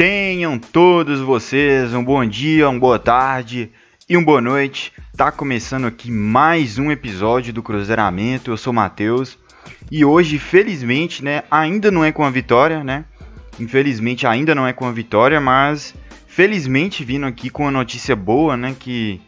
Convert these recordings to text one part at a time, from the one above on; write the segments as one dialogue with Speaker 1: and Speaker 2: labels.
Speaker 1: Tenham todos vocês um bom dia, uma boa tarde e uma boa noite. Tá começando aqui mais um episódio do Cruzeiramento. Eu sou Matheus e hoje, felizmente, né, ainda não é com a vitória, né? Infelizmente ainda não é com a vitória, mas felizmente vindo aqui com uma notícia boa, né, que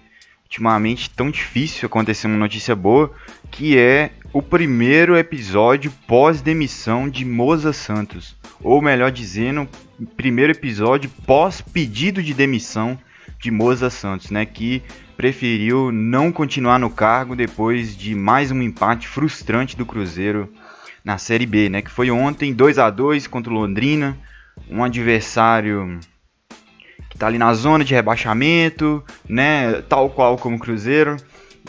Speaker 1: ultimamente tão difícil acontecer uma notícia boa, que é o primeiro episódio pós-demissão de Moza Santos, ou melhor dizendo, primeiro episódio pós pedido de demissão de Moza Santos, né, que preferiu não continuar no cargo depois de mais um empate frustrante do Cruzeiro na Série B, né, que foi ontem 2 a 2 contra o Londrina, um adversário está ali na zona de rebaixamento, né, tal qual como o Cruzeiro,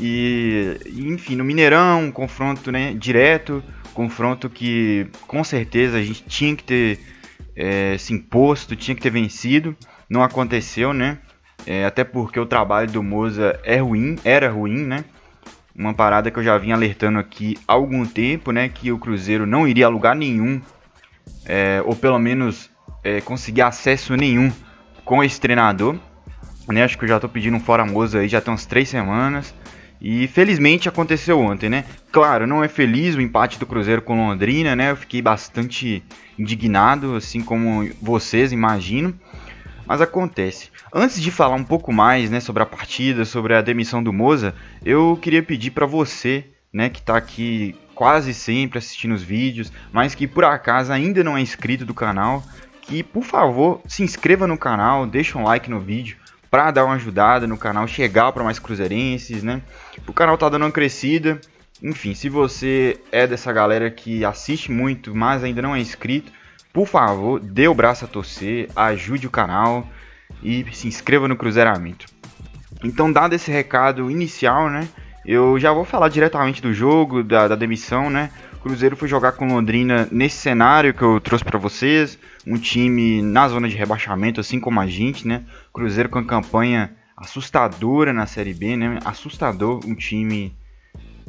Speaker 1: e, enfim, no Mineirão, um confronto né, direto, confronto que com certeza a gente tinha que ter é, se imposto, tinha que ter vencido. Não aconteceu, né? É, até porque o trabalho do Moza é ruim, era ruim, né? Uma parada que eu já vinha alertando aqui há algum tempo, né? Que o Cruzeiro não iria a lugar nenhum, é, ou pelo menos é, conseguir acesso nenhum com esse treinador. Né? Acho que eu já tô pedindo um fora Moza aí já tem umas três semanas. E felizmente aconteceu ontem, né? Claro, não é feliz o empate do Cruzeiro com Londrina, né? Eu fiquei bastante indignado, assim como vocês, imagino. Mas acontece. Antes de falar um pouco mais, né, sobre a partida, sobre a demissão do Moza, eu queria pedir para você, né, que está aqui quase sempre assistindo os vídeos, mas que por acaso ainda não é inscrito do canal, que por favor se inscreva no canal, deixa um like no vídeo para dar uma ajudada no canal chegar para mais cruzeirenses, né? O canal tá dando uma crescida. Enfim, se você é dessa galera que assiste muito, mas ainda não é inscrito, por favor, dê o braço a torcer, ajude o canal e se inscreva no Cruzeiramento. Então, dado esse recado inicial, né? Eu já vou falar diretamente do jogo, da, da demissão, né? Cruzeiro foi jogar com Londrina nesse cenário que eu trouxe para vocês, um time na zona de rebaixamento, assim como a gente, né? Cruzeiro com a campanha assustadora na Série B, né? Assustador, um time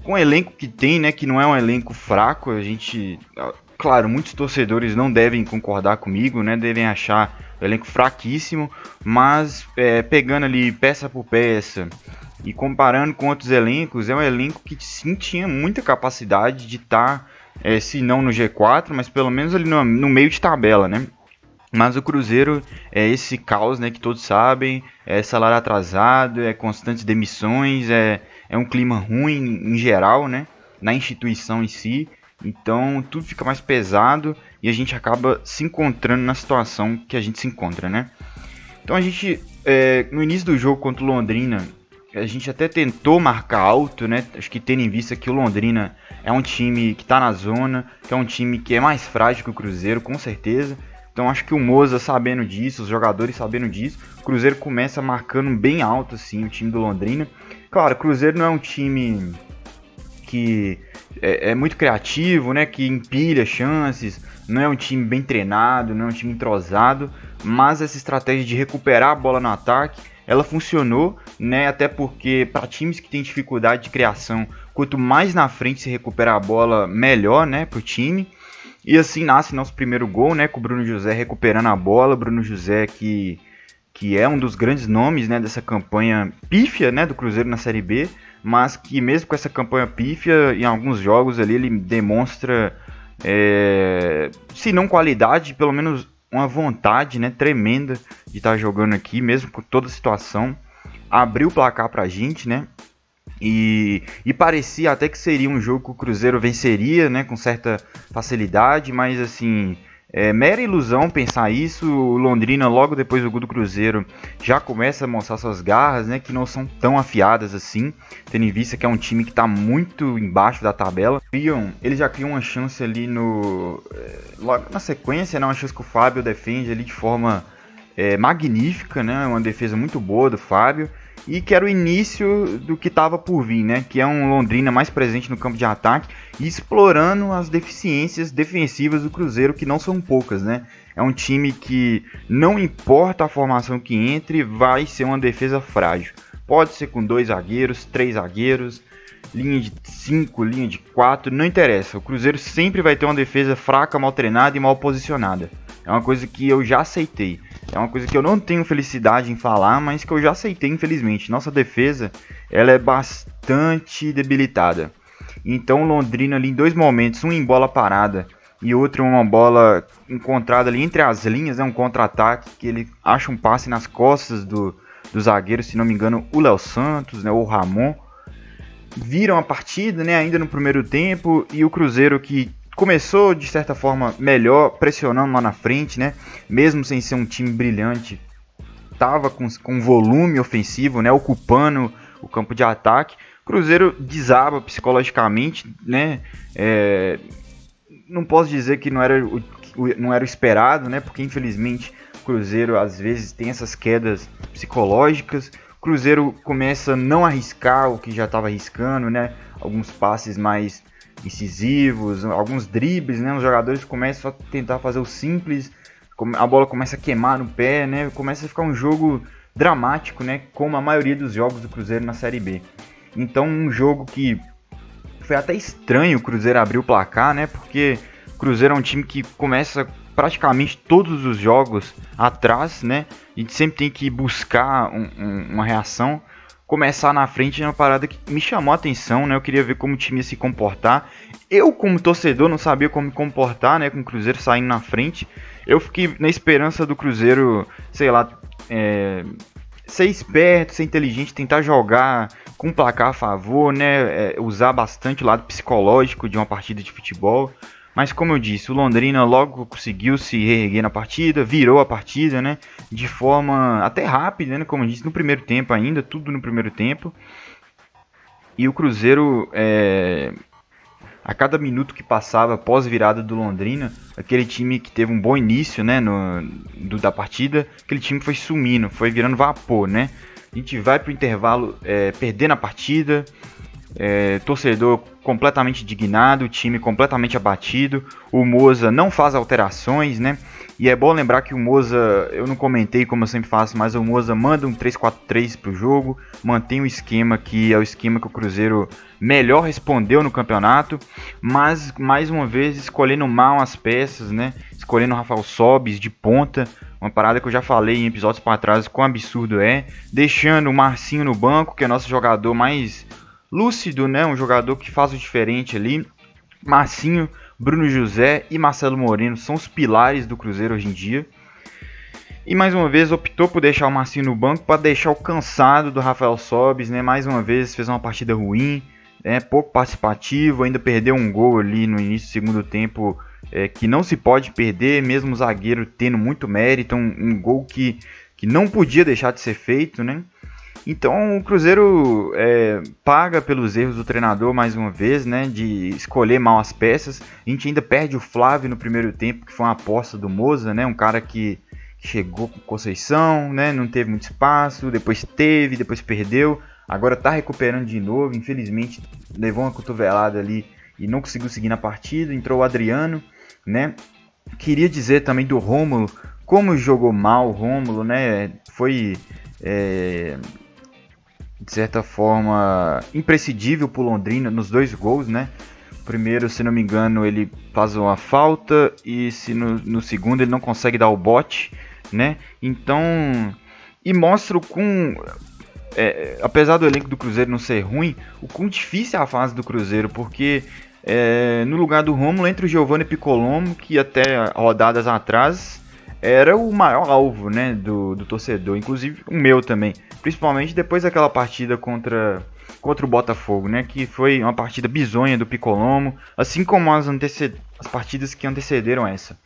Speaker 1: com o elenco que tem, né? Que não é um elenco fraco. A gente, claro, muitos torcedores não devem concordar comigo, né? Devem achar o elenco fraquíssimo, mas é, pegando ali peça por peça e comparando com outros elencos, é um elenco que sim tinha muita capacidade de estar, tá, é, se não no G4, mas pelo menos ali no, no, meio de tabela, né? Mas o Cruzeiro é esse caos, né, que todos sabem, é salário atrasado, é constantes demissões, é, é um clima ruim em geral, né, na instituição em si. Então tudo fica mais pesado e a gente acaba se encontrando na situação que a gente se encontra, né? Então a gente, é, no início do jogo contra o Londrina, a gente até tentou marcar alto, né? Acho que tendo em vista que o Londrina é um time que está na zona, que é um time que é mais frágil que o Cruzeiro, com certeza. Então acho que o Moza sabendo disso, os jogadores sabendo disso, o Cruzeiro começa marcando bem alto assim o time do Londrina. Claro, o Cruzeiro não é um time que é, é muito criativo, né? Que empilha chances, não é um time bem treinado, não é um time entrosado, mas essa estratégia de recuperar a bola no ataque ela funcionou, né? Até porque para times que têm dificuldade de criação, quanto mais na frente se recupera a bola, melhor, né, pro time. E assim nasce nosso primeiro gol, né, com o Bruno José recuperando a bola, Bruno José que que é um dos grandes nomes, né, dessa campanha pífia, né, do Cruzeiro na Série B, mas que mesmo com essa campanha pífia, em alguns jogos ali ele demonstra é, se não qualidade, pelo menos uma vontade né, tremenda de estar tá jogando aqui, mesmo com toda a situação. Abriu o placar pra gente, né? E, e, parecia até que seria um jogo que o Cruzeiro venceria, né? Com certa facilidade, mas assim, é mera ilusão pensar isso. O Londrina, logo depois do gol do Cruzeiro, já começa a mostrar suas garras, né? Que não são tão afiadas assim, tendo em vista que é um time que está muito embaixo da tabela. Eles já criam uma chance ali no. É, logo na sequência, né? Uma chance que o Fábio defende ali de forma é, magnífica, né? Uma defesa muito boa do Fábio e que era o início do que estava por vir, né? Que é um Londrina mais presente no campo de ataque e explorando as deficiências defensivas do Cruzeiro, que não são poucas, né? É um time que não importa a formação que entre, vai ser uma defesa frágil. Pode ser com dois zagueiros, três zagueiros, linha de cinco, linha de quatro, não interessa. O Cruzeiro sempre vai ter uma defesa fraca, mal treinada e mal posicionada. É uma coisa que eu já aceitei. é uma coisa que eu não tenho felicidade em falar, mas que eu já aceitei, infelizmente. Nossa defesa, ela é bastante debilitada. Então Londrina ali em dois momentos, um em bola parada e outro uma bola encontrada ali entre as linhas, é né, um contra-ataque que ele acha um passe nas costas do, do zagueiro, se não me engano, o Léo Santos, né, ou o Ramon. Viram a partida, né, ainda no primeiro tempo, e o Cruzeiro que começou de certa forma melhor, pressionando lá na frente, né, mesmo sem ser um time brilhante, tava com, com volume ofensivo, né, ocupando o campo de ataque. Cruzeiro desaba psicologicamente, né? É, não posso dizer que não era o, não era o esperado, né? Porque infelizmente o Cruzeiro às vezes tem essas quedas psicológicas. O Cruzeiro começa a não arriscar o que já estava arriscando, né? Alguns passes mais incisivos, alguns dribles, né? Os jogadores começam a tentar fazer o simples, a bola começa a queimar no pé, né? Começa a ficar um jogo dramático, né? Como a maioria dos jogos do Cruzeiro na Série B. Então, um jogo que foi até estranho o Cruzeiro abrir o placar, né? Porque o Cruzeiro é um time que começa praticamente todos os jogos atrás, né? A gente sempre tem que buscar um, um, uma reação. Começar na frente é uma parada que me chamou a atenção, né? Eu queria ver como o time ia se comportar. Eu, como torcedor, não sabia como me comportar, né? Com o Cruzeiro saindo na frente. Eu fiquei na esperança do Cruzeiro, sei lá, é, ser esperto, ser inteligente, tentar jogar com placar a favor, né? É, usar bastante o lado psicológico de uma partida de futebol. Mas como eu disse, o Londrina logo conseguiu se reerguer na partida, virou a partida, né? De forma até rápida, né? Como eu disse, no primeiro tempo ainda, tudo no primeiro tempo. E o Cruzeiro é, a cada minuto que passava pós virada do Londrina, aquele time que teve um bom início, né, no, do, da partida, aquele time foi sumindo, foi virando vapor, né? A gente vai pro intervalo é, perdendo a partida, é, torcedor completamente indignado, time completamente abatido, o Moza não faz alterações, né? E é bom lembrar que o Moza, eu não comentei como eu sempre faço, mas o Moza manda um 3-4-3 pro jogo, mantém o esquema que é o esquema que o Cruzeiro melhor respondeu no campeonato, mas mais uma vez escolhendo mal as peças, né? Escolhendo o Rafael Sobis de ponta, uma parada que eu já falei em episódios para trás, quão absurdo é, deixando o Marcinho no banco, que é nosso jogador mais lúcido, né? Um jogador que faz o diferente ali. Marcinho Bruno José e Marcelo Moreno são os pilares do Cruzeiro hoje em dia. E mais uma vez optou por deixar o Marcinho no banco para deixar o cansado do Rafael Sobis, né? Mais uma vez fez uma partida ruim, né? pouco participativo, ainda perdeu um gol ali no início do segundo tempo é, que não se pode perder, mesmo o zagueiro tendo muito mérito, um, um gol que, que não podia deixar de ser feito, né? Então o Cruzeiro é, paga pelos erros do treinador mais uma vez, né? De escolher mal as peças. A gente ainda perde o Flávio no primeiro tempo, que foi uma aposta do Moza, né? Um cara que chegou com Conceição, né? Não teve muito espaço, depois teve, depois perdeu. Agora tá recuperando de novo. Infelizmente levou uma cotovelada ali e não conseguiu seguir na partida. Entrou o Adriano, né? Queria dizer também do Rômulo, como jogou mal o Rômulo, né? Foi é, de certa forma, imprescindível para Londrina nos dois gols, né? Primeiro, se não me engano, ele faz uma falta e se no, no segundo ele não consegue dar o bote, né? Então, e mostra o com é, apesar do elenco do Cruzeiro não ser ruim, o quão difícil é a fase do Cruzeiro, porque é, no lugar do Romulo entra o Giovanni Piccolomo, que até rodadas atrás era o maior alvo né, do, do torcedor, inclusive o meu também. Principalmente depois daquela partida contra, contra o Botafogo, né? Que foi uma partida bizonha do Piccolomo, assim como as, as partidas que antecederam essa.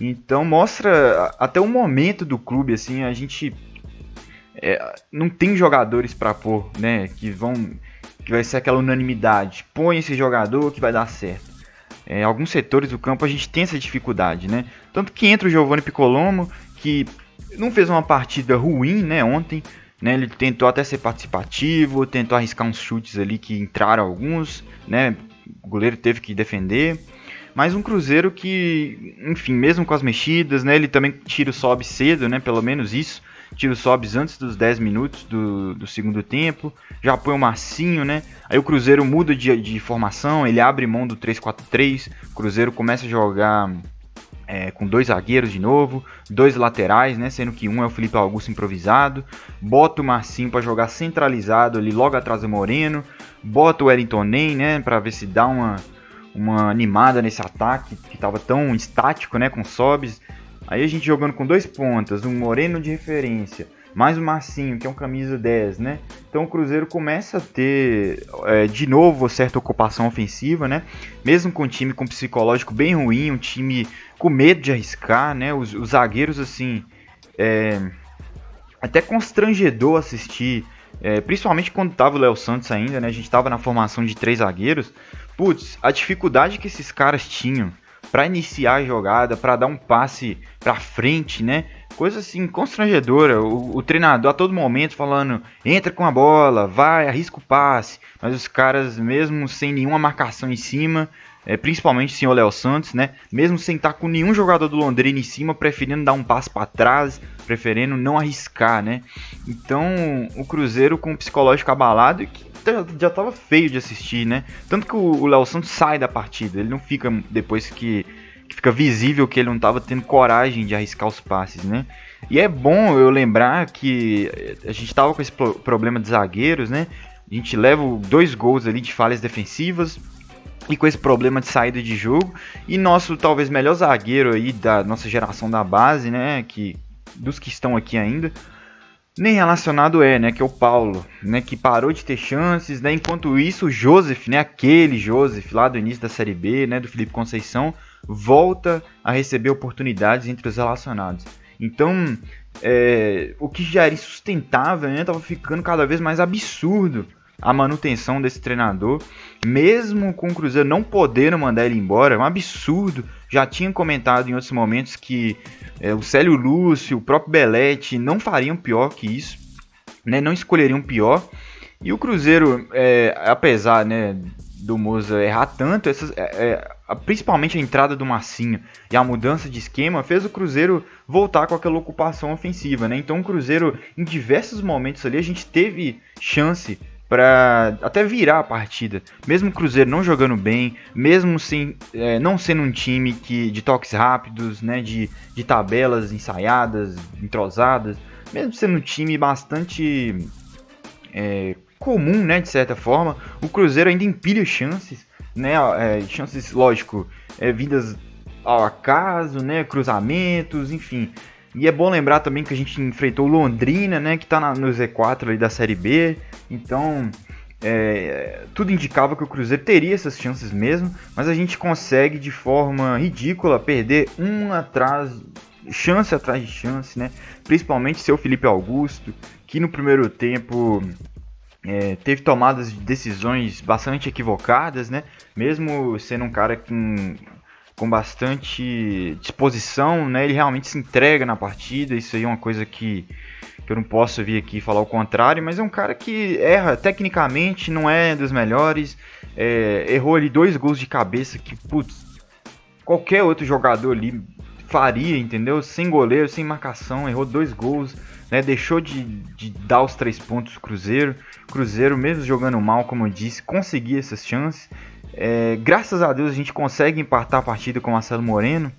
Speaker 1: Então mostra até o momento do clube, assim, a gente é, não tem jogadores para pôr, né? Que vão. Que vai ser aquela unanimidade. Põe esse jogador que vai dar certo. É, alguns setores do campo a gente tem essa dificuldade, né? Tanto que entra o Giovanni Piccolomo, que não fez uma partida ruim, né, ontem, né? Ele tentou até ser participativo, tentou arriscar uns chutes ali que entraram alguns, né? O goleiro teve que defender. Mas um Cruzeiro que, enfim, mesmo com as mexidas, né? Ele também tira o sobe cedo, né? Pelo menos isso. Tira o sobes antes dos 10 minutos do, do segundo tempo. Já põe o Marcinho, né? Aí o Cruzeiro muda de, de formação, ele abre mão do 3-4-3. O Cruzeiro começa a jogar é, com dois zagueiros de novo, dois laterais, né? Sendo que um é o Felipe Augusto improvisado. Bota o Marcinho para jogar centralizado ali logo atrás do Moreno. Bota o Wellington Ney, né? Para ver se dá uma, uma animada nesse ataque que estava tão estático, né? Com Sobs. Aí a gente jogando com dois pontas, um Moreno de referência mais o Marcinho, que é um camisa 10, né? Então o Cruzeiro começa a ter é, de novo certa ocupação ofensiva, né? Mesmo com um time com psicológico bem ruim, um time com medo de arriscar, né? Os, os zagueiros, assim, é, até constrangedor assistir, é, principalmente quando tava o Léo Santos ainda, né? A gente tava na formação de três zagueiros. Putz, a dificuldade que esses caras tinham para iniciar a jogada, para dar um passe para frente, né? Coisa assim constrangedora. O, o, treinador a todo momento falando: entra com a bola, vai, arrisca o passe. Mas os caras, mesmo sem nenhuma marcação em cima, é, principalmente o senhor Léo Santos, né? Mesmo sem estar com nenhum jogador do Londrina em cima, preferindo dar um passo para trás, preferindo não arriscar, né? Então o Cruzeiro com o psicológico abalado, que já estava feio de assistir, né? Tanto que o Léo Santos sai da partida, ele não fica depois que fica visível que ele não estava tendo coragem de arriscar os passes, né? E é bom eu lembrar que a gente estava com esse problema de zagueiros, né? A gente leva dois gols ali de falhas defensivas e com esse problema de saída de jogo. E nosso talvez melhor zagueiro aí da nossa geração da base, né? Que dos que estão aqui ainda, nem relacionado é, né, que é o Paulo, né, que parou de ter chances, né, enquanto isso o Joseph, né, aquele Joseph lá do início da Série B, né, do Felipe Conceição, volta a receber oportunidades entre os relacionados. Então, é, o que já era insustentável, né, tava ficando cada vez mais absurdo a manutenção desse treinador, mesmo com o Cruzeiro não podendo mandar ele embora, é um absurdo. Já tinha comentado em outros momentos que é, o Célio Lúcio, o próprio Belete não fariam pior que isso, né? não escolheriam pior. E o Cruzeiro, é, apesar né, do Moza errar tanto, essas, é, é, principalmente a entrada do Massinho e a mudança de esquema fez o Cruzeiro voltar com aquela ocupação ofensiva. Né? Então o Cruzeiro, em diversos momentos ali, a gente teve chance para até virar a partida. Mesmo o Cruzeiro não jogando bem, mesmo sem, é, não sendo um time que de toques rápidos, né, de, de tabelas ensaiadas, entrosadas, mesmo sendo um time bastante é, comum, né, de certa forma, o Cruzeiro ainda empilha chances, né, é, chances, lógico, é, vindas ao acaso, né, cruzamentos, enfim. E é bom lembrar também que a gente enfrentou Londrina, né, que está no Z4 ali da Série B. Então, é, tudo indicava que o Cruzeiro teria essas chances mesmo, mas a gente consegue de forma ridícula perder um atrás, chance atrás de chance, né? Principalmente seu Felipe Augusto, que no primeiro tempo é, teve tomadas de decisões bastante equivocadas, né? Mesmo sendo um cara com com bastante disposição, né? Ele realmente se entrega na partida. Isso aí é uma coisa que, que eu não posso vir aqui falar o contrário, mas é um cara que erra tecnicamente, não é dos melhores. É, errou ali dois gols de cabeça que, putz, qualquer outro jogador ali faria, entendeu? Sem goleiro, sem marcação, errou dois gols, né? Deixou de, de dar os três pontos Cruzeiro. Cruzeiro, mesmo jogando mal, como eu disse, conseguia essas chances. É, graças a Deus a gente consegue empatar a partida com o Marcelo Moreno.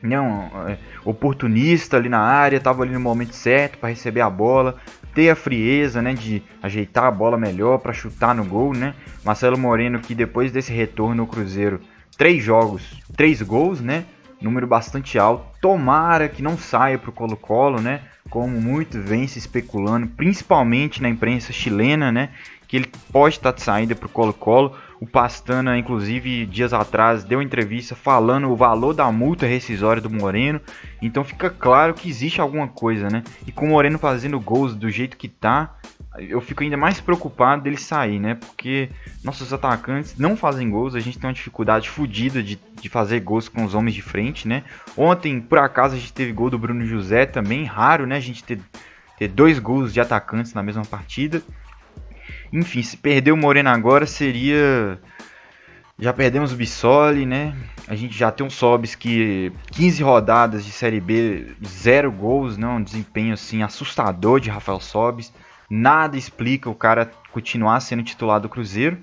Speaker 1: Não, é, oportunista ali na área, estava ali no momento certo para receber a bola, ter a frieza, né, de ajeitar a bola melhor para chutar no gol, né? Marcelo Moreno que depois desse retorno ao Cruzeiro, três jogos, três gols, né? Número bastante alto. Tomara que não saia para o Colo-Colo, né? Como muito vem se especulando, principalmente na imprensa chilena, né? Que ele pode estar de saída para o Colo-Colo o Pastana, inclusive, dias atrás, deu entrevista falando o valor da multa rescisória do Moreno. Então fica claro que existe alguma coisa, né? E com o Moreno fazendo gols do jeito que tá, eu fico ainda mais preocupado dele sair, né? Porque nossos atacantes não fazem gols, a gente tem uma dificuldade fodida de, de fazer gols com os homens de frente, né? Ontem, por acaso, a gente teve gol do Bruno José também, raro, né? A gente ter, ter dois gols de atacantes na mesma partida. Enfim, se perder o Moreno agora seria. Já perdemos o Bissoli, né? A gente já tem um Sobis que 15 rodadas de Série B, zero gols, né? Um desempenho assim assustador de Rafael Sobis. Nada explica o cara continuar sendo titular do Cruzeiro.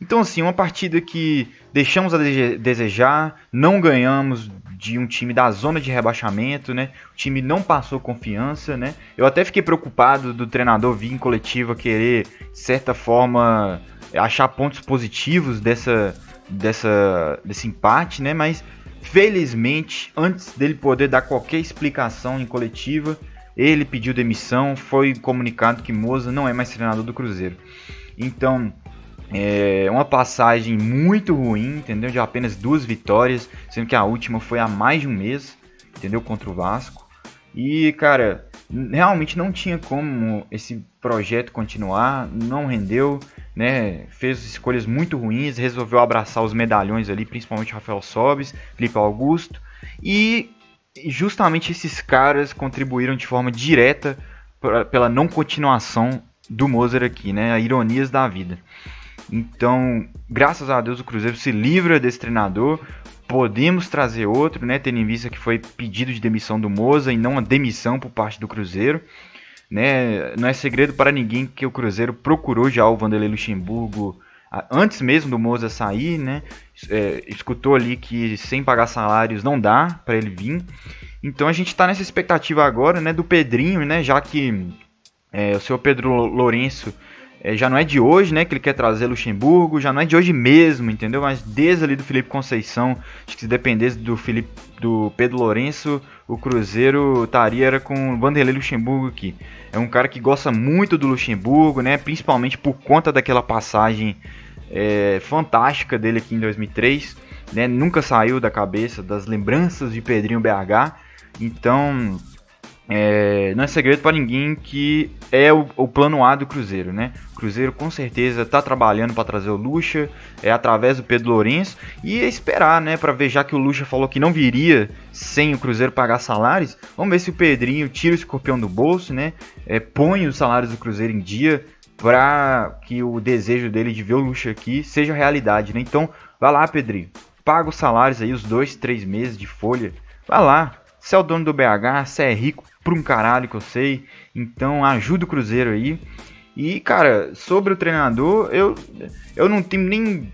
Speaker 1: Então, assim, uma partida que deixamos a desejar, não ganhamos de um time da zona de rebaixamento, né? O time não passou confiança, né? Eu até fiquei preocupado do treinador vir em coletiva querer, de certa forma, achar pontos positivos dessa, dessa, desse empate, né? Mas felizmente, antes dele poder dar qualquer explicação em coletiva, ele pediu demissão, foi comunicado que Moza não é mais treinador do Cruzeiro. Então, é uma passagem muito ruim, entendeu? De apenas duas vitórias, sendo que a última foi há mais de um mês, entendeu? Contra o Vasco. E, cara, realmente não tinha como esse projeto continuar, não rendeu, né? Fez escolhas muito ruins, resolveu abraçar os medalhões ali, principalmente Rafael Sobes, Felipe Augusto, e justamente esses caras contribuíram de forma direta pra, pela não continuação do Mozart aqui, né? A ironias da vida. Então, graças a Deus o Cruzeiro se livra desse treinador. Podemos trazer outro, né? Tendo em vista que foi pedido de demissão do Moza e não a demissão por parte do Cruzeiro. Né? Não é segredo para ninguém que o Cruzeiro procurou já o Vanderlei Luxemburgo antes mesmo do Moza sair, né? É, escutou ali que sem pagar salários não dá para ele vir. Então a gente está nessa expectativa agora, né, do Pedrinho, né, já que é, o senhor Pedro Lourenço é, já não é de hoje, né, que ele quer trazer Luxemburgo, já não é de hoje mesmo, entendeu? Mas desde ali do Felipe Conceição, acho que se dependesse do Felipe, do Pedro Lourenço, o Cruzeiro estaria era com o Vanderlei Luxemburgo aqui. É um cara que gosta muito do Luxemburgo, né, principalmente por conta daquela passagem é, fantástica dele aqui em 2003, né? Nunca saiu da cabeça das lembranças de Pedrinho BH. Então, é, não é segredo para ninguém que é o, o, plano A do Cruzeiro, né? O Cruzeiro com certeza está trabalhando para trazer o Lucha, é através do Pedro Lourenço e é esperar, né, para ver já que o Lucha falou que não viria sem o Cruzeiro pagar salários. Vamos ver se o Pedrinho tira o escorpião do bolso, né? É, põe os salários do Cruzeiro em dia, para que o desejo dele de ver o luxo aqui seja realidade, né? Então, vai lá, Pedrinho. Paga os salários aí, os dois, três meses de folha. Vai lá. Você é o dono do BH, você é rico por um caralho que eu sei. Então, ajuda o Cruzeiro aí. E, cara, sobre o treinador, eu, eu não tenho nem.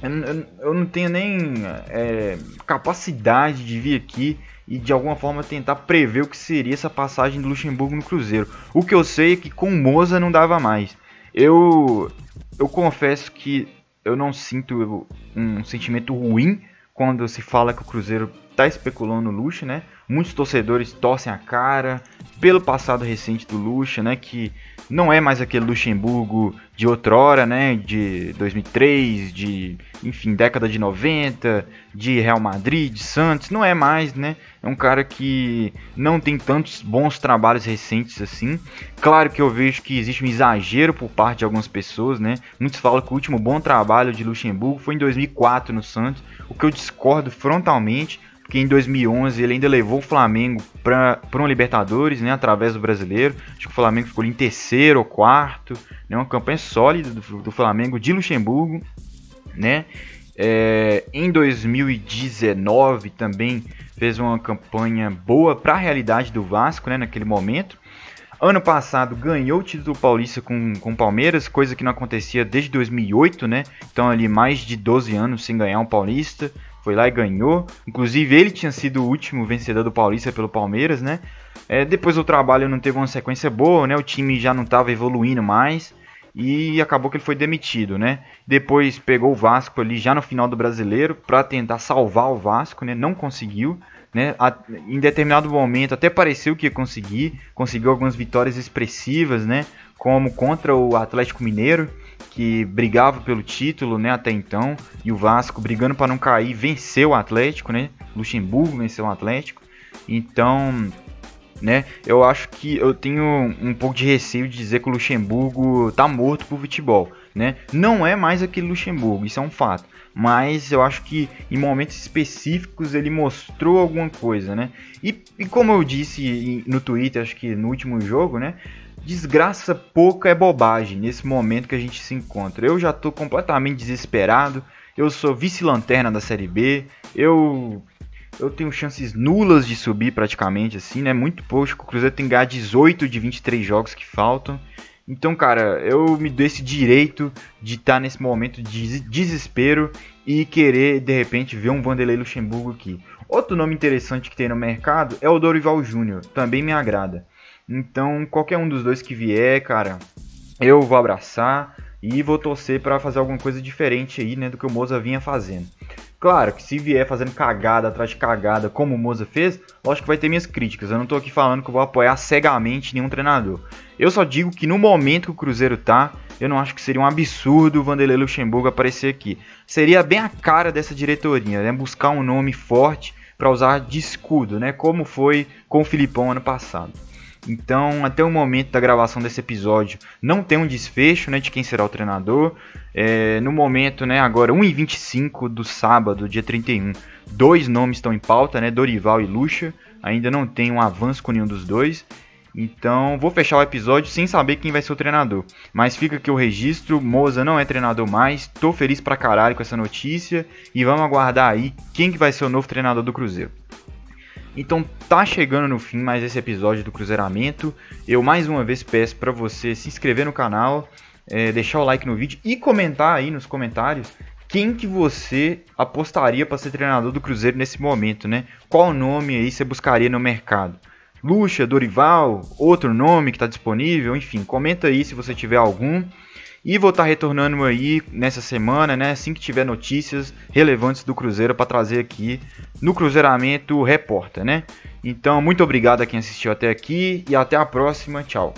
Speaker 1: Eu, eu não tenho nem é, capacidade de vir aqui e de alguma forma tentar prever o que seria essa passagem do Luxemburgo no Cruzeiro. O que eu sei é que com Moza não dava mais. Eu eu confesso que eu não sinto um sentimento ruim quando se fala que o Cruzeiro está especulando no Luxa, né? Muitos torcedores torcem a cara pelo passado recente do Luxa, né? Que não é mais aquele Luxemburgo de outrora, né? De 2003, de, enfim, década de 90, de Real Madrid, de Santos, não é mais, né? É um cara que não tem tantos bons trabalhos recentes assim. Claro que eu vejo que existe um exagero por parte de algumas pessoas, né? Muitos falam que o último bom trabalho de Luxemburgo foi em 2004 no Santos, o que eu discordo frontalmente porque em 2011 ele ainda levou o Flamengo para um Libertadores, né, através do Brasileiro. Acho que o Flamengo ficou em terceiro ou quarto, né, uma campanha sólida do, do Flamengo de Luxemburgo, né. É, em 2019 também fez uma campanha boa para a realidade do Vasco, né, naquele momento. Ano passado ganhou o título paulista com, com o Palmeiras, coisa que não acontecia desde 2008, né? Então ali mais de 12 anos sem ganhar um paulista foi lá e ganhou. Inclusive, ele tinha sido o último vencedor do Paulista pelo Palmeiras, né? É, depois o trabalho não teve uma sequência boa, né? O time já não estava evoluindo mais e acabou que ele foi demitido, né? Depois pegou o Vasco ali já no final do Brasileiro para tentar salvar o Vasco, né? Não conseguiu, né? A, em determinado momento até pareceu que ia conseguir, conseguiu algumas vitórias expressivas, né? Como contra o Atlético Mineiro, que brigava pelo título, né, até então, e o Vasco brigando para não cair, venceu o Atlético, né? Luxemburgo venceu o Atlético. Então, né, eu acho que eu tenho um pouco de receio de dizer que o Luxemburgo tá morto pro futebol, né? Não é mais aquele Luxemburgo, isso é um fato. Mas eu acho que em momentos específicos ele mostrou alguma coisa, né? E, e como eu disse no Twitter, acho que no último jogo, né? desgraça pouca é bobagem nesse momento que a gente se encontra. Eu já estou completamente desesperado. Eu sou vice-lanterna da Série B. Eu eu tenho chances nulas de subir praticamente assim, né? Muito pouco. O Cruzeiro tem que ganhar 18 de 23 jogos que faltam. Então, cara, eu me dou esse direito de estar tá nesse momento de desespero e querer de repente ver um Vanderlei Luxemburgo aqui. Outro nome interessante que tem no mercado é o Dorival Júnior, também me agrada. Então, qualquer um dos dois que vier, cara, eu vou abraçar e vou torcer para fazer alguma coisa diferente aí, né, do que o Moza vinha fazendo. Claro que se vier fazendo cagada atrás de cagada, como o Moza fez, lógico que vai ter minhas críticas. Eu não tô aqui falando que eu vou apoiar cegamente nenhum treinador. Eu só digo que no momento que o Cruzeiro tá, eu não acho que seria um absurdo o Vanderlei Luxemburgo aparecer aqui. Seria bem a cara dessa diretoria, né? Buscar um nome forte para usar de escudo, né? Como foi com o Filipão ano passado. Então, até o momento da gravação desse episódio, não tem um desfecho né, de quem será o treinador. É, no momento, né, agora 1h25 do sábado, dia 31, dois nomes estão em pauta, né, Dorival e Lucha. Ainda não tem um avanço com nenhum dos dois. Então, vou fechar o episódio sem saber quem vai ser o treinador. Mas fica aqui o registro, Moza não é treinador mais. Tô feliz pra caralho com essa notícia e vamos aguardar aí quem que vai ser o novo treinador do Cruzeiro. Então tá chegando no fim mais esse episódio do Cruzeiramento. Eu mais uma vez peço para você se inscrever no canal, é, deixar o like no vídeo e comentar aí nos comentários quem que você apostaria para ser treinador do Cruzeiro nesse momento, né? Qual nome aí você buscaria no mercado? Lucha, Dorival, outro nome que está disponível, enfim, comenta aí se você tiver algum. E vou estar tá retornando aí nessa semana, né? Assim que tiver notícias relevantes do Cruzeiro para trazer aqui no Cruzeiramento Repórter, né? Então, muito obrigado a quem assistiu até aqui e até a próxima. Tchau.